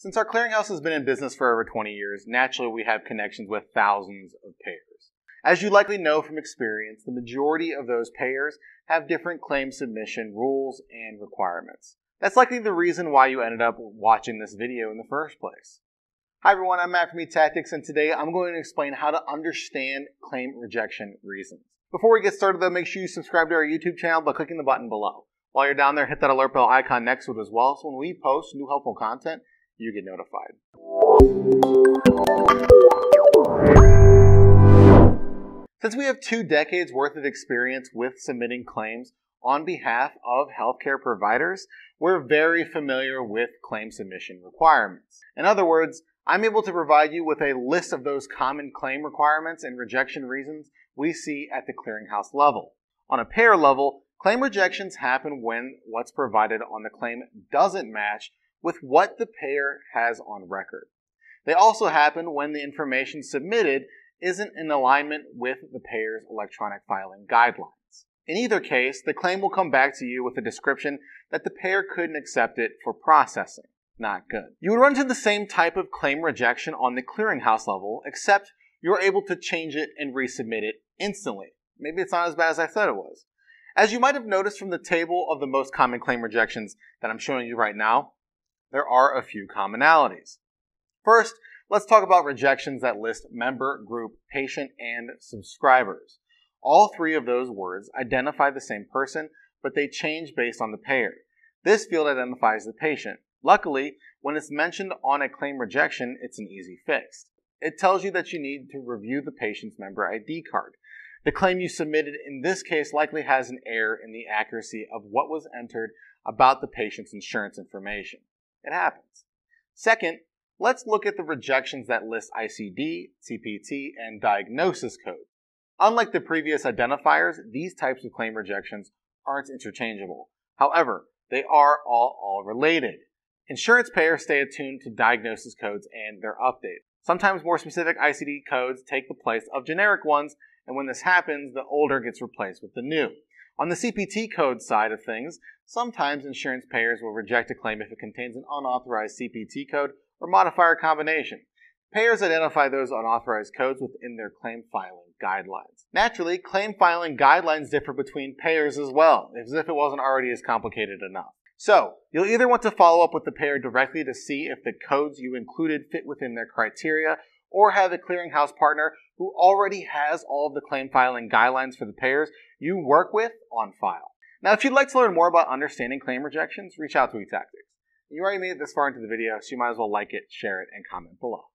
Since our clearinghouse has been in business for over 20 years, naturally we have connections with thousands of payers. As you likely know from experience, the majority of those payers have different claim submission rules and requirements. That's likely the reason why you ended up watching this video in the first place. Hi everyone, I'm Matt from eTactics, and today I'm going to explain how to understand claim rejection reasons. Before we get started though, make sure you subscribe to our YouTube channel by clicking the button below. While you're down there, hit that alert bell icon next to it as well, so when we post new helpful content, you get notified. Since we have two decades worth of experience with submitting claims on behalf of healthcare providers, we're very familiar with claim submission requirements. In other words, I'm able to provide you with a list of those common claim requirements and rejection reasons we see at the clearinghouse level. On a payer level, claim rejections happen when what's provided on the claim doesn't match with what the payer has on record. They also happen when the information submitted isn't in alignment with the payer's electronic filing guidelines. In either case, the claim will come back to you with a description that the payer couldn't accept it for processing not good. You would run into the same type of claim rejection on the clearinghouse level, except you're able to change it and resubmit it instantly. Maybe it's not as bad as I thought it was. As you might have noticed from the table of the most common claim rejections that I'm showing you right now, there are a few commonalities. First, let's talk about rejections that list member, group, patient, and subscribers. All three of those words identify the same person, but they change based on the payer. This field identifies the patient. Luckily, when it's mentioned on a claim rejection, it's an easy fix. It tells you that you need to review the patient's member ID card. The claim you submitted in this case likely has an error in the accuracy of what was entered about the patient's insurance information. It happens. Second, let's look at the rejections that list ICD, CPT, and diagnosis code. Unlike the previous identifiers, these types of claim rejections aren't interchangeable. However, they are all, all related. Insurance payers stay attuned to diagnosis codes and their updates. Sometimes more specific ICD codes take the place of generic ones, and when this happens, the older gets replaced with the new. On the CPT code side of things, sometimes insurance payers will reject a claim if it contains an unauthorized CPT code or modifier combination. Payers identify those unauthorized codes within their claim filing guidelines. Naturally, claim filing guidelines differ between payers as well, as if it wasn't already as complicated enough. So, you'll either want to follow up with the payer directly to see if the codes you included fit within their criteria, or have a clearinghouse partner who already has all of the claim filing guidelines for the payers you work with on file. Now, if you'd like to learn more about understanding claim rejections, reach out to eTactics. You already made it this far into the video, so you might as well like it, share it, and comment below.